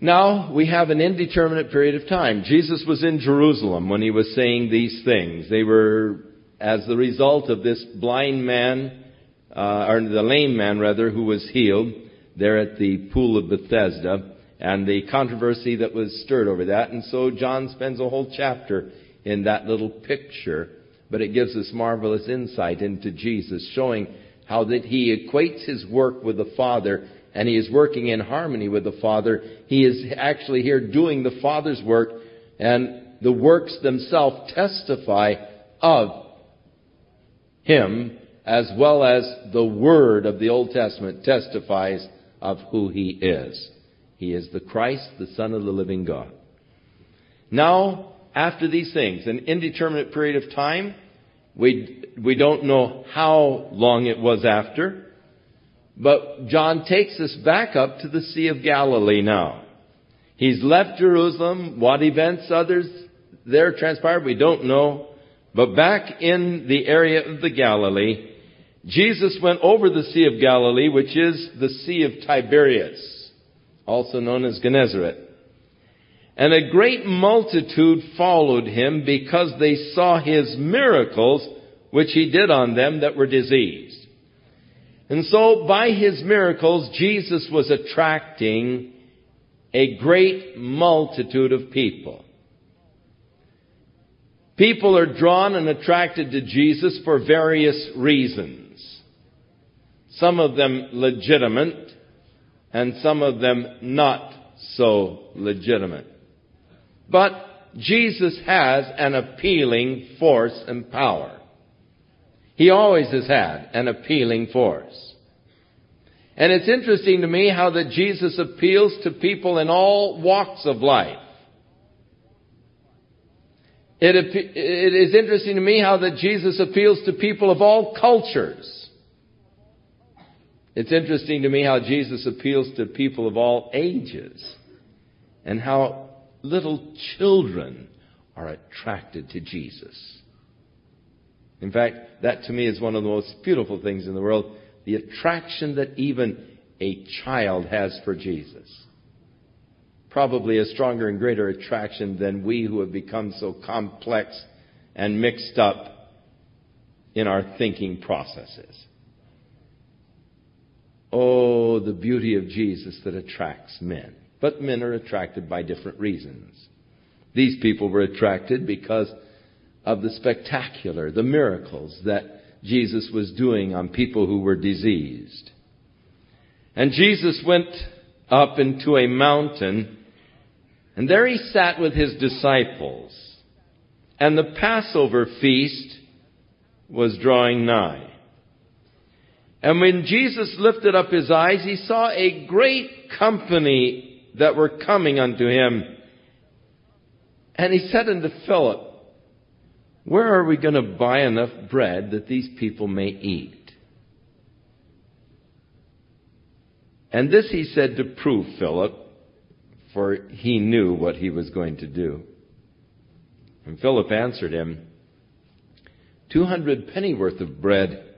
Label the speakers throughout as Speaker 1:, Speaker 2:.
Speaker 1: Now we have an indeterminate period of time. Jesus was in Jerusalem when he was saying these things. They were as the result of this blind man, uh, or the lame man rather, who was healed there at the pool of Bethesda, and the controversy that was stirred over that. And so John spends a whole chapter in that little picture, but it gives us marvelous insight into Jesus, showing how that he equates his work with the Father and he is working in harmony with the Father. He is actually here doing the Father's work and the works themselves testify of him as well as the Word of the Old Testament testifies of who he is. He is the Christ, the Son of the living God. Now, after these things, an indeterminate period of time, we, we don't know how long it was after, but John takes us back up to the Sea of Galilee now. He's left Jerusalem. What events others there transpired, we don't know. But back in the area of the Galilee, Jesus went over the Sea of Galilee, which is the Sea of Tiberias, also known as Gennesaret. And a great multitude followed him because they saw his miracles which he did on them that were diseased. And so by his miracles, Jesus was attracting a great multitude of people. People are drawn and attracted to Jesus for various reasons. Some of them legitimate and some of them not so legitimate. But Jesus has an appealing force and power. He always has had an appealing force. And it's interesting to me how that Jesus appeals to people in all walks of life. It, it is interesting to me how that Jesus appeals to people of all cultures. It's interesting to me how Jesus appeals to people of all ages and how little children are attracted to Jesus. In fact, that to me is one of the most beautiful things in the world. The attraction that even a child has for Jesus. Probably a stronger and greater attraction than we who have become so complex and mixed up in our thinking processes. Oh, the beauty of Jesus that attracts men. But men are attracted by different reasons. These people were attracted because of the spectacular, the miracles that Jesus was doing on people who were diseased. And Jesus went up into a mountain, and there he sat with his disciples. And the Passover feast was drawing nigh. And when Jesus lifted up his eyes, he saw a great company that were coming unto him. And he said unto Philip, where are we going to buy enough bread that these people may eat? And this he said to prove Philip, for he knew what he was going to do. And Philip answered him, Two hundred pennyworth of bread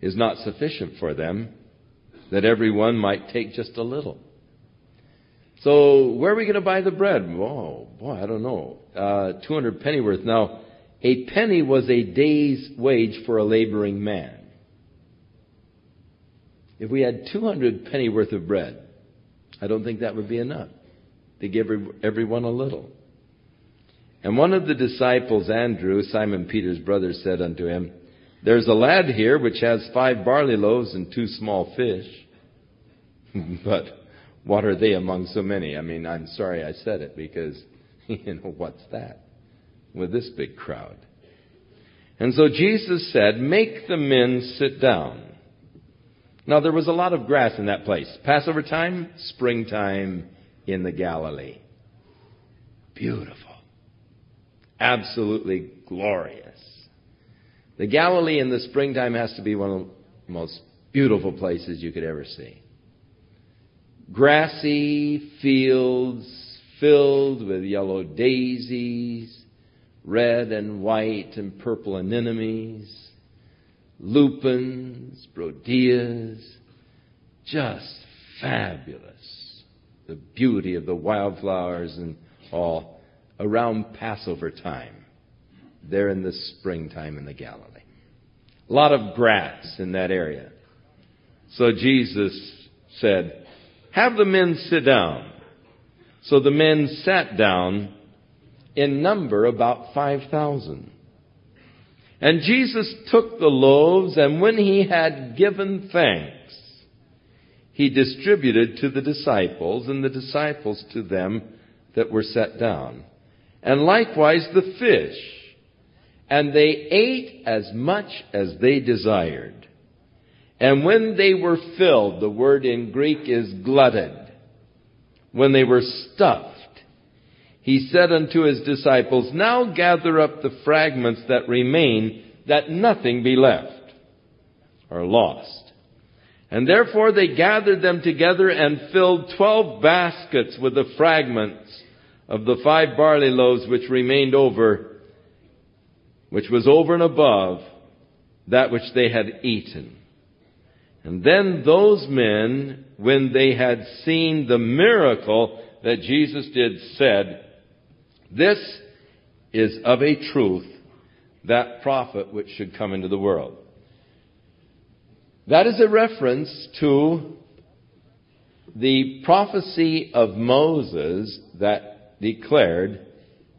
Speaker 1: is not sufficient for them, that every one might take just a little. So where are we going to buy the bread? Oh, boy, I don't know. Uh, 200 pennyworth. Now, a penny was a day's wage for a laboring man. If we had 200 penny worth of bread, I don't think that would be enough to give everyone a little. And one of the disciples, Andrew, Simon Peter's brother, said unto him, There's a lad here which has five barley loaves and two small fish. but what are they among so many? I mean, I'm sorry I said it because, you know, what's that? With this big crowd. And so Jesus said, Make the men sit down. Now there was a lot of grass in that place. Passover time, springtime in the Galilee. Beautiful. Absolutely glorious. The Galilee in the springtime has to be one of the most beautiful places you could ever see. Grassy fields filled with yellow daisies, red and white and purple anemones, lupins, brodias, just fabulous. the beauty of the wildflowers and all around Passover time, there in the springtime in the Galilee. A lot of grass in that area. So Jesus said, Have the men sit down. So the men sat down in number about 5,000. And Jesus took the loaves, and when he had given thanks, he distributed to the disciples, and the disciples to them that were set down. And likewise the fish. And they ate as much as they desired. And when they were filled, the word in Greek is glutted. When they were stuffed, he said unto his disciples, Now gather up the fragments that remain, that nothing be left or lost. And therefore they gathered them together and filled twelve baskets with the fragments of the five barley loaves which remained over, which was over and above that which they had eaten. And then those men, when they had seen the miracle that Jesus did, said, This is of a truth that prophet which should come into the world. That is a reference to the prophecy of Moses that declared,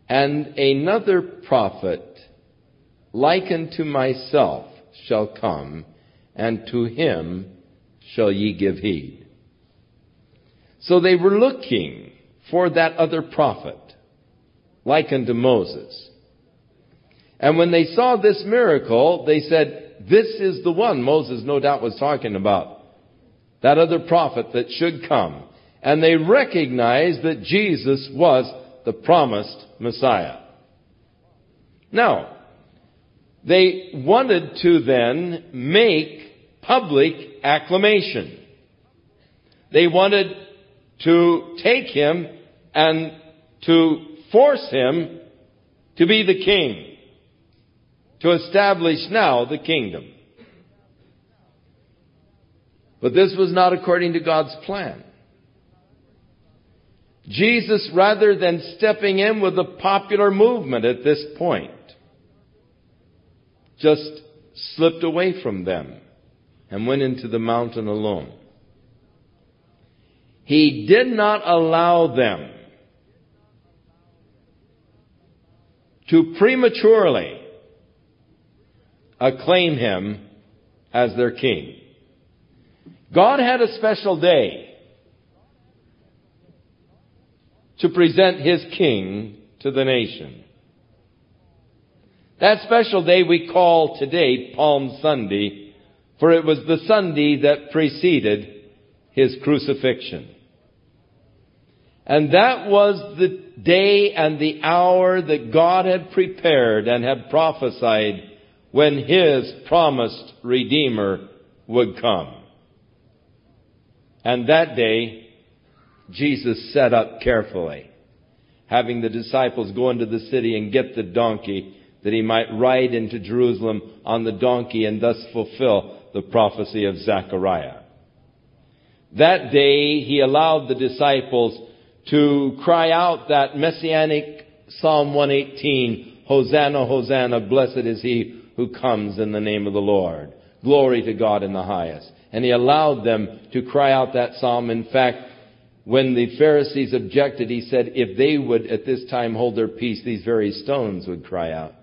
Speaker 1: and another prophet likened to myself shall come, and to him shall ye give heed. So they were looking for that other prophet, like unto Moses. And when they saw this miracle, they said, this is the one Moses no doubt was talking about. That other prophet that should come. And they recognized that Jesus was the promised Messiah. Now, they wanted to then make public acclamation. They wanted to take him and to force him to be the king, to establish now the kingdom. But this was not according to God's plan. Jesus, rather than stepping in with the popular movement at this point, just slipped away from them and went into the mountain alone. He did not allow them to prematurely acclaim him as their king. God had a special day to present his king to the nation. That special day we call today Palm Sunday, for it was the Sunday that preceded his crucifixion. And that was the day and the hour that God had prepared and had prophesied when his promised Redeemer would come. And that day, Jesus set up carefully, having the disciples go into the city and get the donkey that he might ride into Jerusalem on the donkey and thus fulfill the prophecy of Zechariah. That day he allowed the disciples to cry out that messianic Psalm 118, Hosanna, Hosanna, blessed is he who comes in the name of the Lord. Glory to God in the highest. And he allowed them to cry out that psalm. In fact, when the Pharisees objected, he said, if they would at this time hold their peace, these very stones would cry out.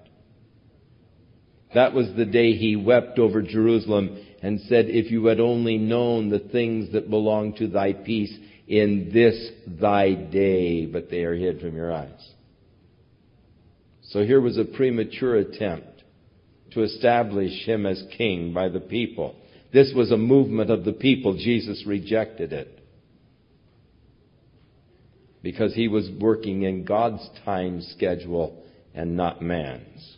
Speaker 1: That was the day he wept over Jerusalem and said, If you had only known the things that belong to thy peace in this thy day, but they are hid from your eyes. So here was a premature attempt to establish him as king by the people. This was a movement of the people. Jesus rejected it. Because he was working in God's time schedule and not man's.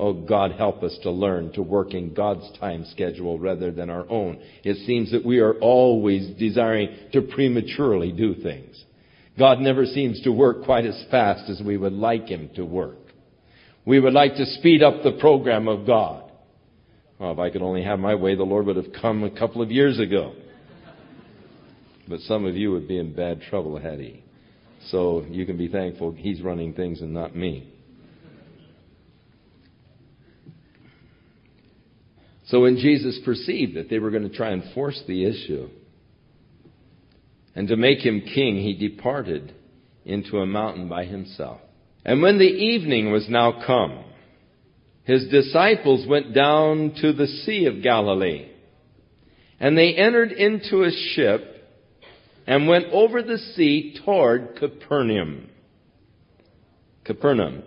Speaker 1: Oh, God, help us to learn to work in God's time schedule rather than our own. It seems that we are always desiring to prematurely do things. God never seems to work quite as fast as we would like Him to work. We would like to speed up the program of God. Well, if I could only have my way, the Lord would have come a couple of years ago. But some of you would be in bad trouble had he. So you can be thankful he's running things and not me. So when Jesus perceived that they were going to try and force the issue, and to make him king, he departed into a mountain by himself. And when the evening was now come, his disciples went down to the Sea of Galilee. And they entered into a ship and went over the sea toward Capernaum. Capernaum.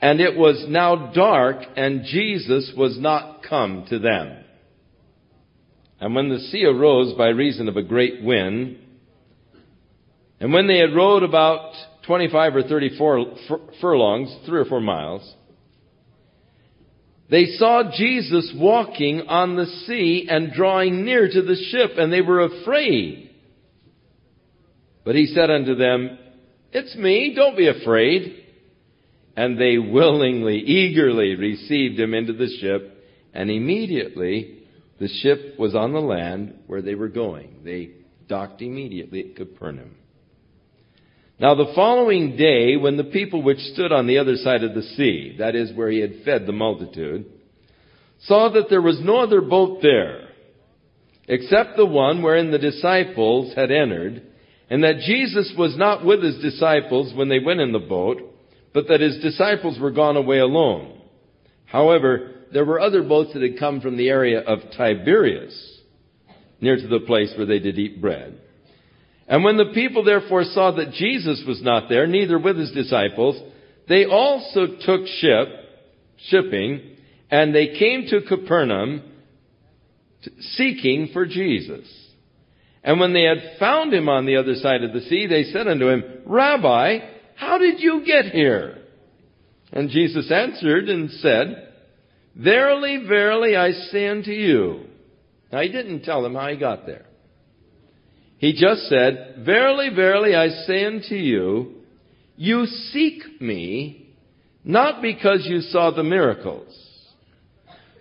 Speaker 1: And it was now dark and Jesus was not come to them. And when the sea arose by reason of a great wind, and when they had rowed about 25 or 34 furlongs, three or four miles, they saw Jesus walking on the sea and drawing near to the ship, and they were afraid. But he said unto them, It's me, don't be afraid. And they willingly, eagerly received him into the ship, and immediately the ship was on the land where they were going. They docked immediately at Capernaum. Now the following day, when the people which stood on the other side of the sea, that is where he had fed the multitude, saw that there was no other boat there, except the one wherein the disciples had entered, and that Jesus was not with his disciples when they went in the boat, but that his disciples were gone away alone. However, there were other boats that had come from the area of Tiberias, near to the place where they did eat bread. And when the people therefore saw that Jesus was not there, neither with his disciples, they also took ship, shipping, and they came to Capernaum seeking for Jesus. And when they had found him on the other side of the sea, they said unto him, Rabbi, how did you get here? And Jesus answered and said, Verily, verily, I say unto you. Now he didn't tell them how he got there. He just said, Verily, verily, I say unto you, you seek me not because you saw the miracles,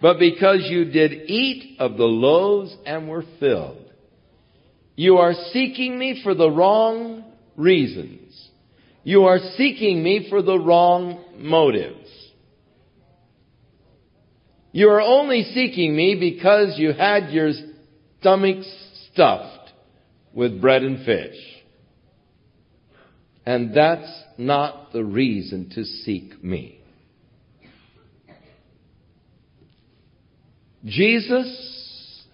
Speaker 1: but because you did eat of the loaves and were filled. You are seeking me for the wrong reasons. You are seeking me for the wrong motives. You are only seeking me because you had your stomachs stuffed with bread and fish. And that's not the reason to seek me. Jesus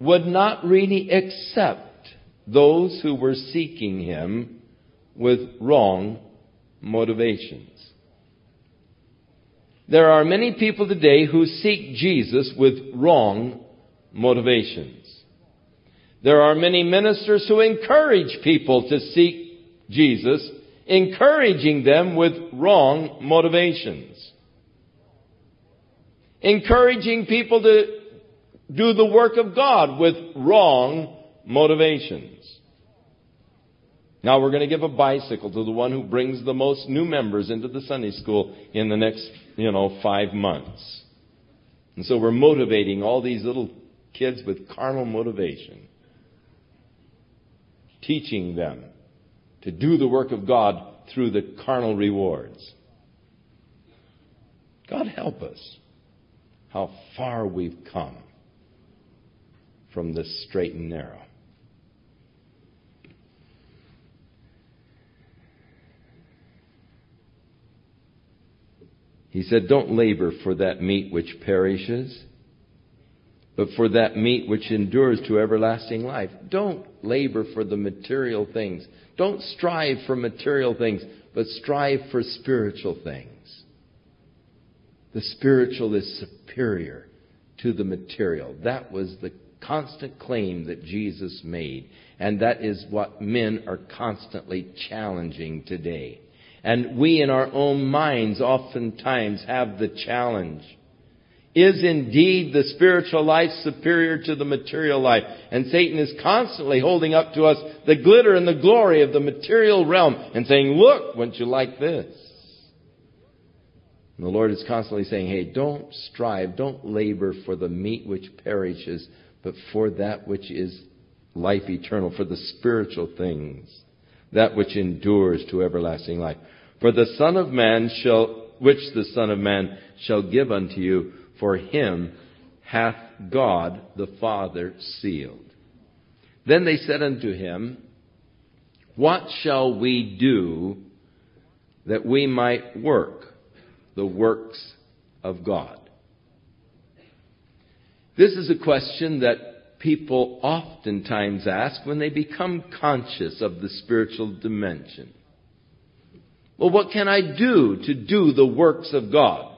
Speaker 1: would not really accept those who were seeking him with wrong motivations. There are many people today who seek Jesus with wrong motivations. There are many ministers who encourage people to seek Jesus, encouraging them with wrong motivations. Encouraging people to do the work of God with wrong motivations. Now we're going to give a bicycle to the one who brings the most new members into the Sunday school in the next, you know, five months. And so we're motivating all these little kids with carnal motivation teaching them to do the work of God through the carnal rewards. God help us how far we've come from the straight and narrow. He said, Don't labor for that meat which perishes but for that meat which endures to everlasting life. Don't labor for the material things. Don't strive for material things, but strive for spiritual things. The spiritual is superior to the material. That was the constant claim that Jesus made. And that is what men are constantly challenging today. And we in our own minds oftentimes have the challenge is indeed the spiritual life superior to the material life. And Satan is constantly holding up to us the glitter and the glory of the material realm and saying, look, wouldn't you like this? And the Lord is constantly saying, hey, don't strive, don't labor for the meat which perishes, but for that which is life eternal, for the spiritual things, that which endures to everlasting life. For the Son of Man shall, which the Son of Man shall give unto you, for him hath God the Father sealed. Then they said unto him, What shall we do that we might work the works of God? This is a question that people oftentimes ask when they become conscious of the spiritual dimension. Well, what can I do to do the works of God?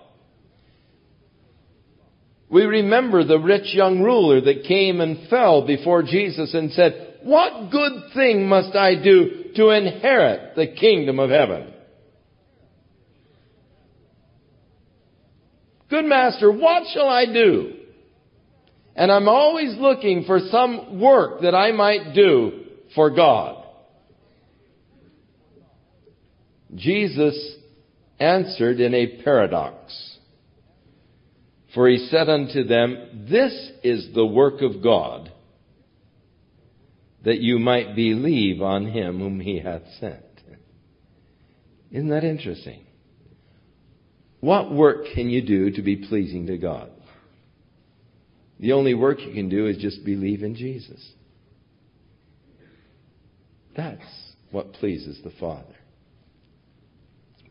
Speaker 1: We remember the rich young ruler that came and fell before Jesus and said, What good thing must I do to inherit the kingdom of heaven? Good master, what shall I do? And I'm always looking for some work that I might do for God. Jesus answered in a paradox. For he said unto them, This is the work of God, that you might believe on him whom he hath sent. Isn't that interesting? What work can you do to be pleasing to God? The only work you can do is just believe in Jesus. That's what pleases the Father.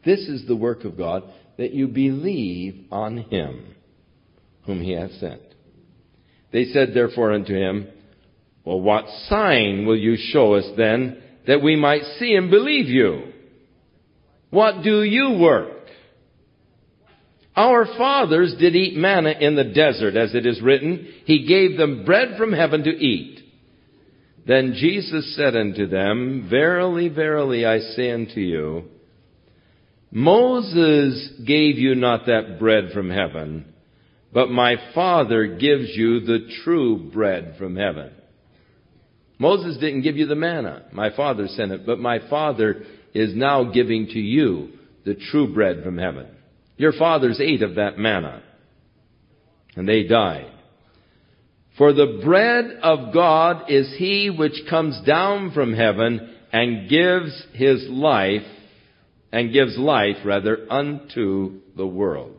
Speaker 1: This is the work of God, that you believe on him whom he hath sent. They said therefore unto him, Well, what sign will you show us then, that we might see and believe you? What do you work? Our fathers did eat manna in the desert, as it is written, He gave them bread from heaven to eat. Then Jesus said unto them, Verily, verily, I say unto you, Moses gave you not that bread from heaven, but my Father gives you the true bread from heaven. Moses didn't give you the manna. My Father sent it, but my Father is now giving to you the true bread from heaven. Your fathers ate of that manna, and they died. For the bread of God is he which comes down from heaven and gives his life, and gives life rather unto the world.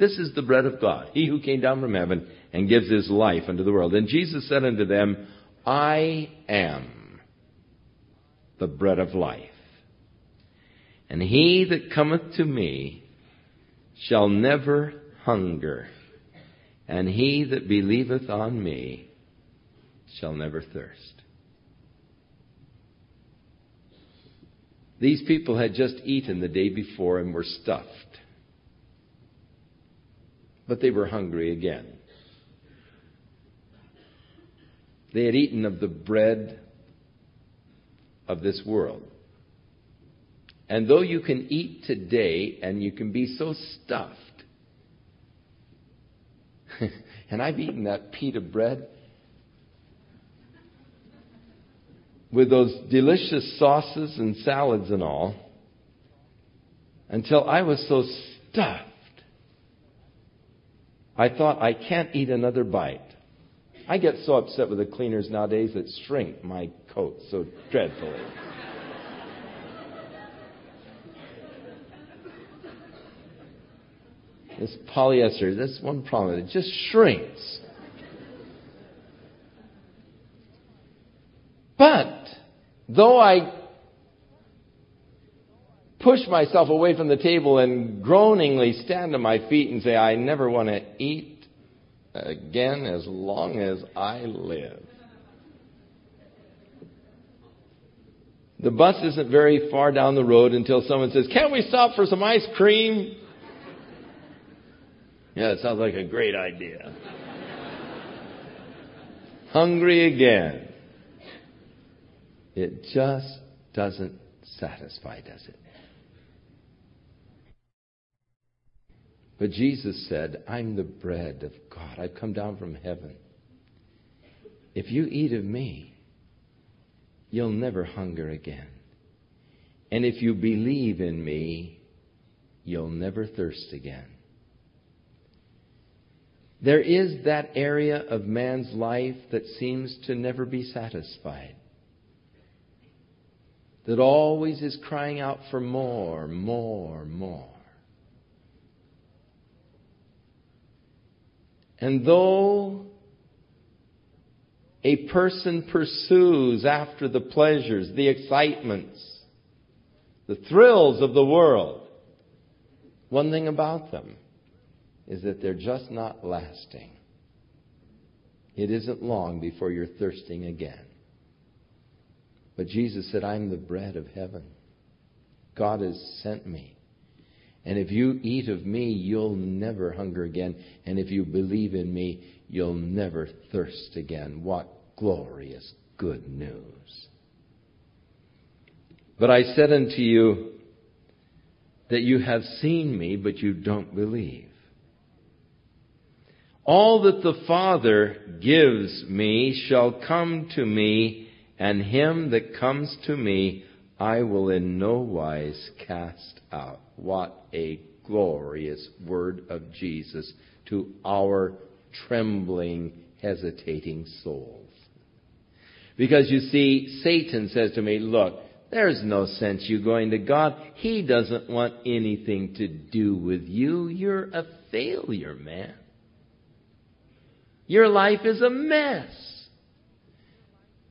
Speaker 1: This is the bread of God, he who came down from heaven and gives his life unto the world. And Jesus said unto them, I am the bread of life. And he that cometh to me shall never hunger, and he that believeth on me shall never thirst. These people had just eaten the day before and were stuffed but they were hungry again. They had eaten of the bread of this world. And though you can eat today and you can be so stuffed, and I've eaten that pita bread with those delicious sauces and salads and all until I was so stuffed I thought, I can't eat another bite. I get so upset with the cleaners nowadays that shrink my coat so dreadfully. This polyester, that's one problem. It just shrinks. But, though I push myself away from the table and groaningly stand on my feet and say, I never want to eat again as long as I live. The bus isn't very far down the road until someone says, Can't we stop for some ice cream? Yeah, it sounds like a great idea. Hungry again. It just doesn't satisfy, does it? But Jesus said, I'm the bread of God. I've come down from heaven. If you eat of me, you'll never hunger again. And if you believe in me, you'll never thirst again. There is that area of man's life that seems to never be satisfied. That always is crying out for more, more, more. And though a person pursues after the pleasures, the excitements, the thrills of the world, one thing about them is that they're just not lasting. It isn't long before you're thirsting again. But Jesus said, I'm the bread of heaven. God has sent me. And if you eat of me, you'll never hunger again. And if you believe in me, you'll never thirst again. What glorious good news. But I said unto you that you have seen me, but you don't believe. All that the Father gives me shall come to me, and him that comes to me I will in no wise cast out. What a glorious word of Jesus to our trembling, hesitating souls. Because you see, Satan says to me, look, there's no sense you going to God. He doesn't want anything to do with you. You're a failure, man. Your life is a mess.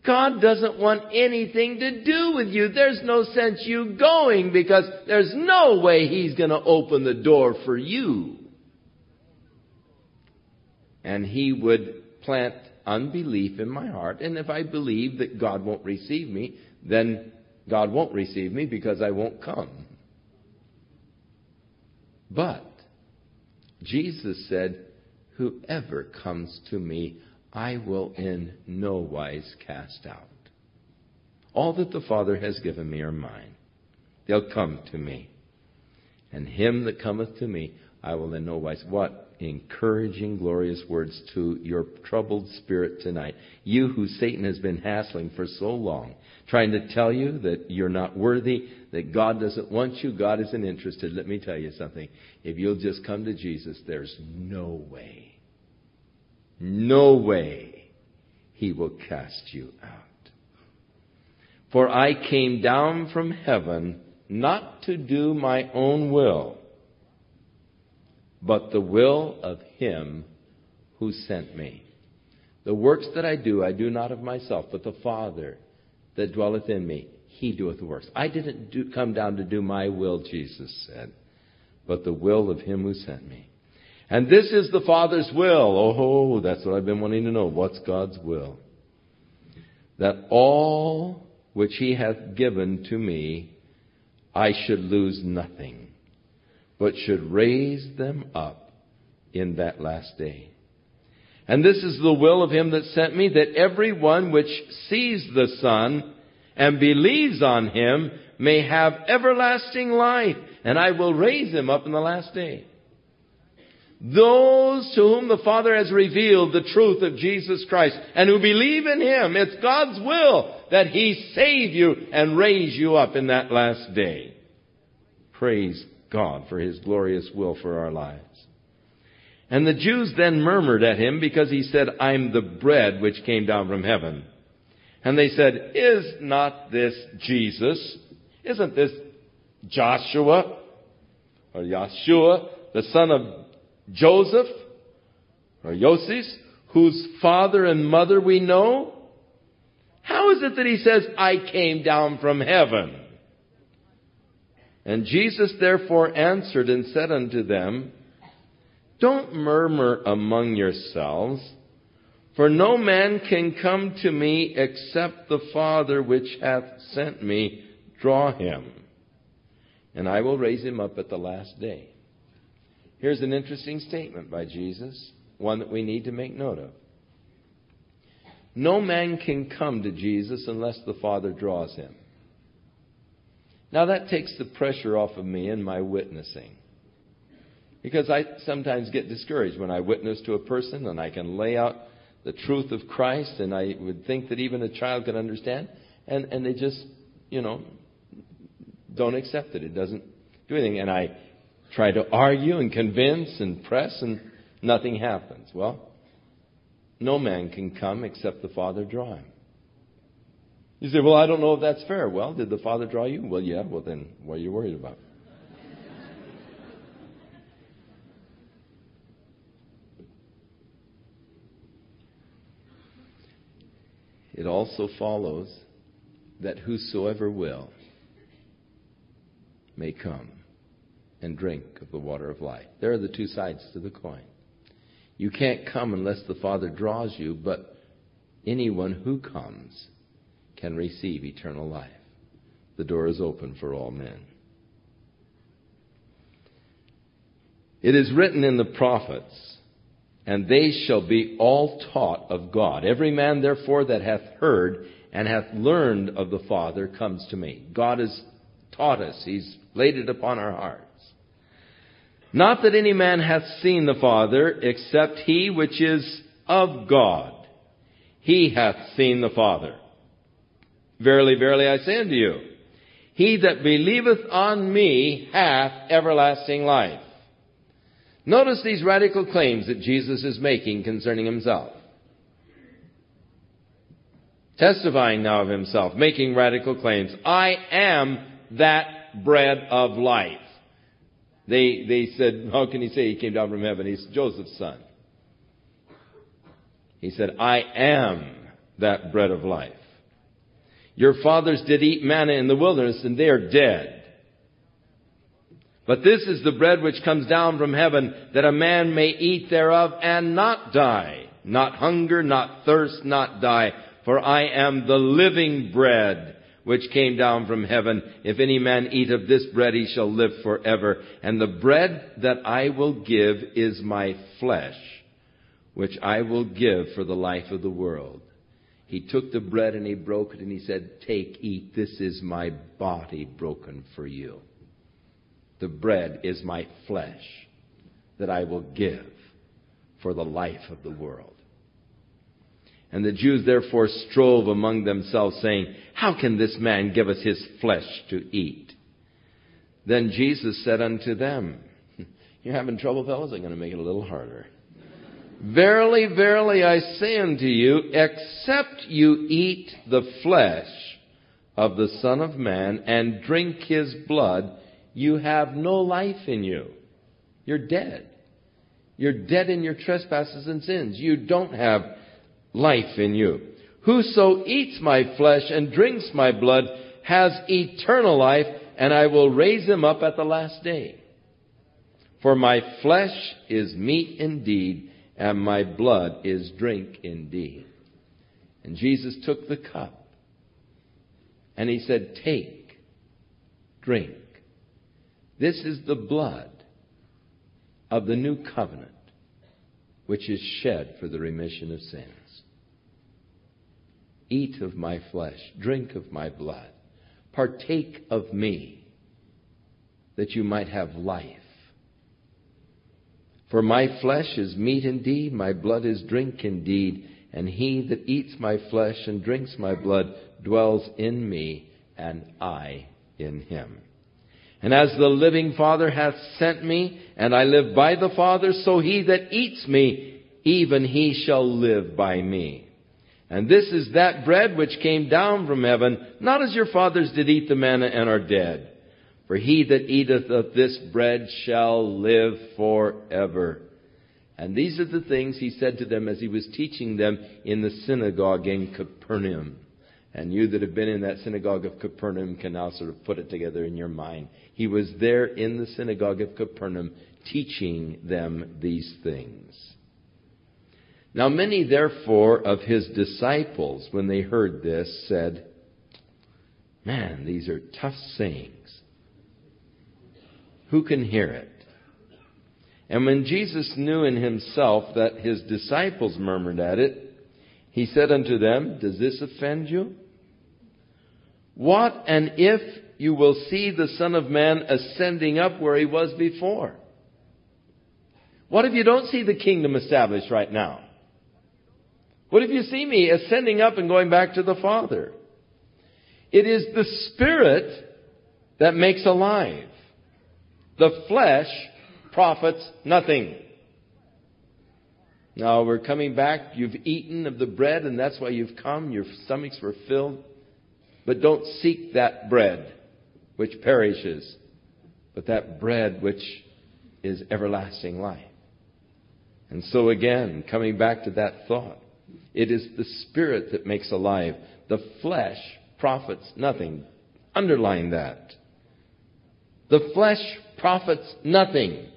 Speaker 1: God doesn't want anything to do with you. There's no sense you going because there's no way He's going to open the door for you. And He would plant unbelief in my heart. And if I believe that God won't receive me, then God won't receive me because I won't come. But Jesus said, Whoever comes to me, I will in no wise cast out. All that the Father has given me are mine. They'll come to me. And him that cometh to me, I will in no wise. What encouraging, glorious words to your troubled spirit tonight. You who Satan has been hassling for so long, trying to tell you that you're not worthy, that God doesn't want you, God isn't interested. Let me tell you something. If you'll just come to Jesus, there's no way, no way he will cast you out. For I came down from heaven not to do my own will, but the will of him who sent me. The works that I do, I do not of myself, but the Father that dwelleth in me, he doeth the works. I didn't do, come down to do my will, Jesus said, but the will of him who sent me. And this is the Father's will. Oh, that's what I've been wanting to know. What's God's will? That all which he hath given to me, I should lose nothing but should raise them up in that last day. And this is the will of him that sent me, that every one which sees the Son and believes on him may have everlasting life, and I will raise him up in the last day. Those to whom the Father has revealed the truth of Jesus Christ and who believe in Him, it's God's will that He save you and raise you up in that last day. Praise God for his glorious will for our lives. And the Jews then murmured at him because he said, I'm the bread which came down from heaven. And they said, Is not this Jesus? Isn't this Joshua or Yeshua, the son of Joseph or Yosef, whose father and mother we know? How is it that he says, I came down from heaven? And Jesus therefore answered and said unto them, Don't murmur among yourselves, for no man can come to me except the Father which hath sent me draw him, and I will raise him up at the last day. Here's an interesting statement by Jesus, one that we need to make note of. No man can come to Jesus unless the Father draws him. Now that takes the pressure off of me in my witnessing. Because I sometimes get discouraged when I witness to a person and I can lay out the truth of Christ and I would think that even a child can understand and, and they just, you know, don't accept it. It doesn't do anything. And I try to argue and convince and press and Nothing happens. Well, no man can come except the Father draw him. You say, well, I don't know if that's fair. Well, did the Father draw you? Well, yeah. Well, then what are you worried about? it also follows that whosoever will may come and drink of the water of life. There are the two sides to the coin. You can't come unless the Father draws you, but anyone who comes can receive eternal life. The door is open for all men. It is written in the prophets, and they shall be all taught of God. Every man therefore that hath heard and hath learned of the Father comes to me. God has taught us. He's laid it upon our hearts. Not that any man hath seen the Father, except he which is of God. He hath seen the Father. Verily, verily, I say unto you, he that believeth on me hath everlasting life. Notice these radical claims that Jesus is making concerning himself. Testifying now of himself, making radical claims. I am that bread of life. They, they said, how can he say he came down from heaven? He's Joseph's son. He said, I am that bread of life. Your fathers did eat manna in the wilderness and they are dead. But this is the bread which comes down from heaven that a man may eat thereof and not die. Not hunger, not thirst, not die. For I am the living bread which came down from heaven. If any man eat of this bread, he shall live forever. And the bread that I will give is my flesh, which I will give for the life of the world. He took the bread and he broke it and he said, Take, eat, this is my body broken for you. The bread is my flesh that I will give for the life of the world. And the Jews therefore strove among themselves, saying, How can this man give us his flesh to eat? Then Jesus said unto them, You're having trouble, fellows? I'm going to make it a little harder. Verily, verily, I say unto you, except you eat the flesh of the Son of Man and drink his blood, you have no life in you. You're dead. You're dead in your trespasses and sins. You don't have life in you. Whoso eats my flesh and drinks my blood has eternal life, and I will raise him up at the last day. For my flesh is meat indeed, and my blood is drink indeed. And Jesus took the cup, and he said, Take, drink. This is the blood of the new covenant, which is shed for the remission of sins. Eat of my flesh, drink of my blood, partake of me, that you might have life. For my flesh is meat indeed, my blood is drink indeed, and he that eats my flesh and drinks my blood dwells in me, and I in him. And as the living Father hath sent me, and I live by the Father, so he that eats me, even he shall live by me. And this is that bread which came down from heaven, not as your fathers did eat the manna and are dead. For he that eateth of this bread shall live forever. And these are the things he said to them as he was teaching them in the synagogue in Capernaum. And you that have been in that synagogue of Capernaum can now sort of put it together in your mind. He was there in the synagogue of Capernaum teaching them these things. Now many therefore of his disciples, when they heard this, said, Man, these are tough sayings. Who can hear it? And when Jesus knew in himself that his disciples murmured at it, he said unto them, Does this offend you? What and if you will see the Son of Man ascending up where he was before? What if you don't see the kingdom established right now? What if you see me ascending up and going back to the Father? It is the Spirit that makes alive. The flesh profits nothing. Now we're coming back. You've eaten of the bread, and that's why you've come. Your stomachs were filled. But don't seek that bread which perishes, but that bread which is everlasting life. And so again, coming back to that thought, it is the Spirit that makes alive. The flesh profits nothing. Underline that. The flesh profits nothing.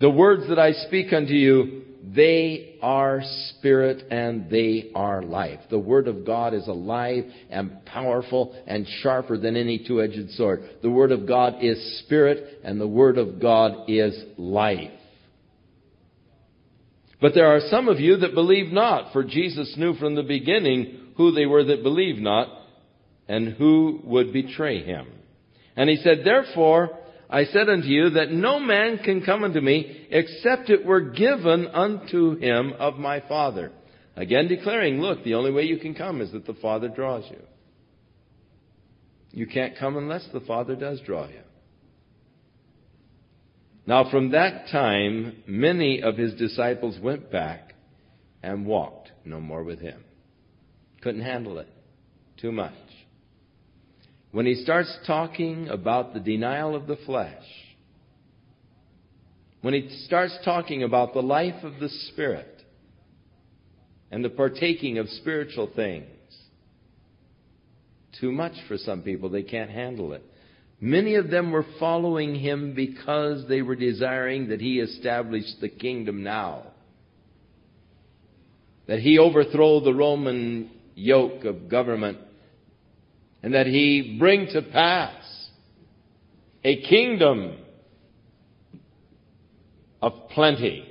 Speaker 1: The words that I speak unto you, they are spirit and they are life. The Word of God is alive and powerful and sharper than any two-edged sword. The Word of God is spirit and the Word of God is life. But there are some of you that believe not, for Jesus knew from the beginning who they were that believed not and who would betray him. And he said, Therefore, I said unto you that no man can come unto me except it were given unto him of my Father. Again declaring, look, the only way you can come is that the Father draws you. You can't come unless the Father does draw you. Now, from that time, many of his disciples went back and walked no more with him. Couldn't handle it. Too much. When he starts talking about the denial of the flesh, when he starts talking about the life of the Spirit and the partaking of spiritual things, too much for some people. They can't handle it. Many of them were following him because they were desiring that he establish the kingdom now. That he overthrow the Roman yoke of government and that he bring to pass a kingdom of plenty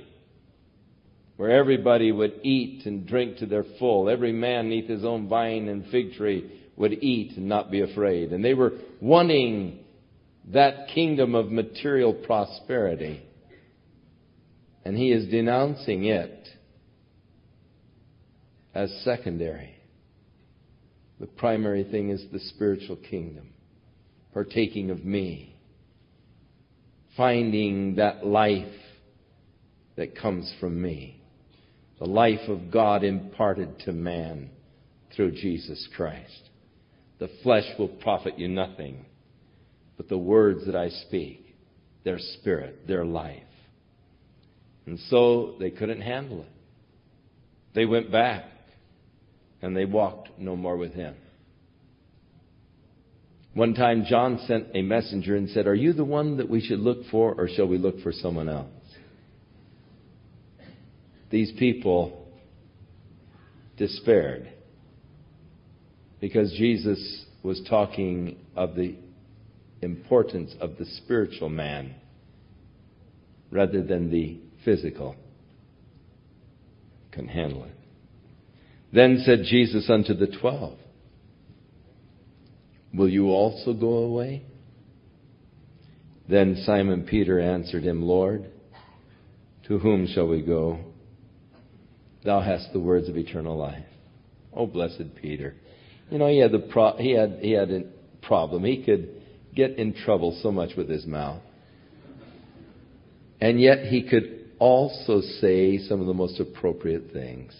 Speaker 1: where everybody would eat and drink to their full. Every man neath his own vine and fig tree would eat and not be afraid. And they were wanting that kingdom of material prosperity. And he is denouncing it as secondary. The primary thing is the spiritual kingdom, partaking of me, finding that life that comes from me, the life of God imparted to man through Jesus Christ. The flesh will profit you nothing, but the words that I speak, their spirit, their life. And so they couldn't handle it. They went back and they walked no more with him. One time, John sent a messenger and said, Are you the one that we should look for, or shall we look for someone else? These people despaired because Jesus was talking of the importance of the spiritual man rather than the physical. Can handle it. Then said Jesus unto the twelve, Will you also go away? Then Simon Peter answered him, Lord, to whom shall we go? Thou hast the words of eternal life. Oh, blessed Peter. You know, he had, the pro- he had, he had a problem. He could get in trouble so much with his mouth. And yet he could also say some of the most appropriate things.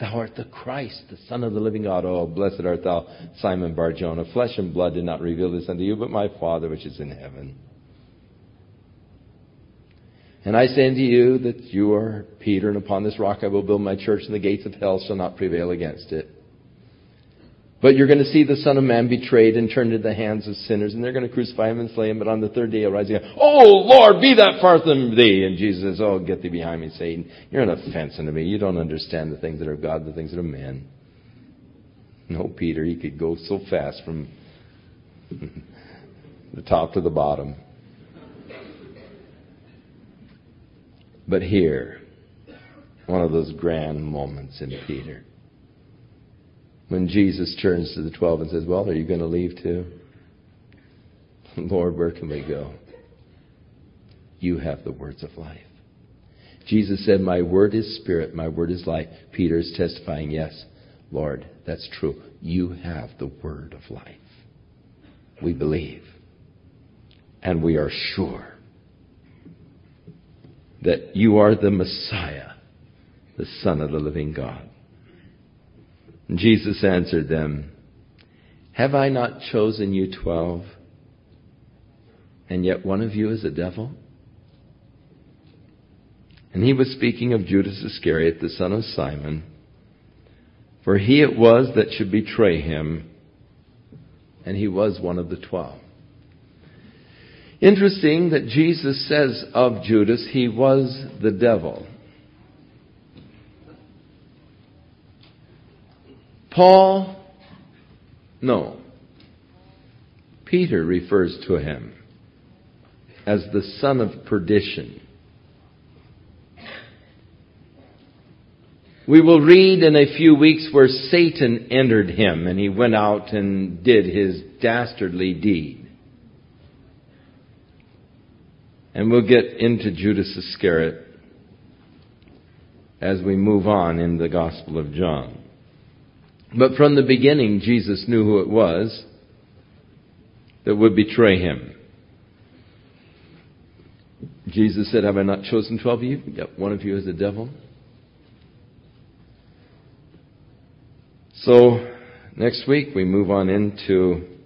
Speaker 1: Thou art the Christ, the Son of the living God. Oh, blessed art thou, Simon Barjona. Flesh and blood did not reveal this unto you, but my Father which is in heaven. And I say unto you that you are Peter, and upon this rock I will build my church, and the gates of hell shall not prevail against it. But you're going to see the Son of Man betrayed and turned into the hands of sinners, and they're going to crucify him and slay him, but on the third day he'll rise again. Oh, Lord, be that far from thee. And Jesus says, Oh, get thee behind me, Satan. You're an offense unto me. You don't understand the things that are God, the things that are men. No, Peter, he could go so fast from the top to the bottom. But here, one of those grand moments in Peter when Jesus turns to the twelve and says, Well, are you going to leave too? Lord, where can we go? You have the words of life. Jesus said, My word is spirit, my word is life. Peter is testifying, Yes, Lord, that's true. You have the word of life. We believe. And we are sure. That you are the Messiah, the Son of the living God. And Jesus answered them, Have I not chosen you twelve? And yet one of you is a devil? And he was speaking of Judas Iscariot, the son of Simon, for he it was that should betray him, and he was one of the twelve. Interesting that Jesus says of Judas, he was the devil. Paul, no. Peter refers to him as the son of perdition. We will read in a few weeks where Satan entered him and he went out and did his dastardly deed. And we'll get into Judas Iscariot as we move on in the Gospel of John. But from the beginning, Jesus knew who it was that would betray him. Jesus said, Have I not chosen twelve of you? Yet one of you is a devil. So, next week we move on into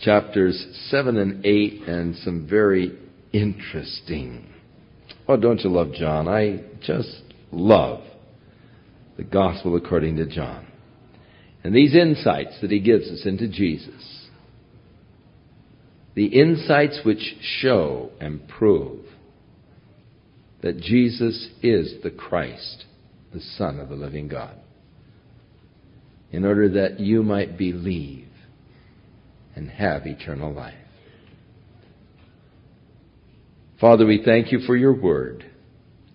Speaker 1: chapters 7 and 8 and some very interesting. Oh, don't you love John? I just love the gospel according to John. And these insights that he gives us into Jesus. The insights which show and prove that Jesus is the Christ, the Son of the living God in order that you might believe and have eternal life. Father, we thank you for your word.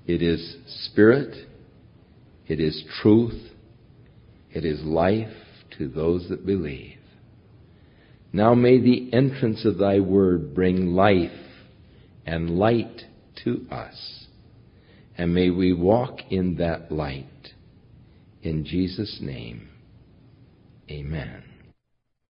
Speaker 1: It is spirit, it is truth, it is life to those that believe. Now may the entrance of thy word bring life and light to us. And may we walk in that light. In Jesus' name. Amen.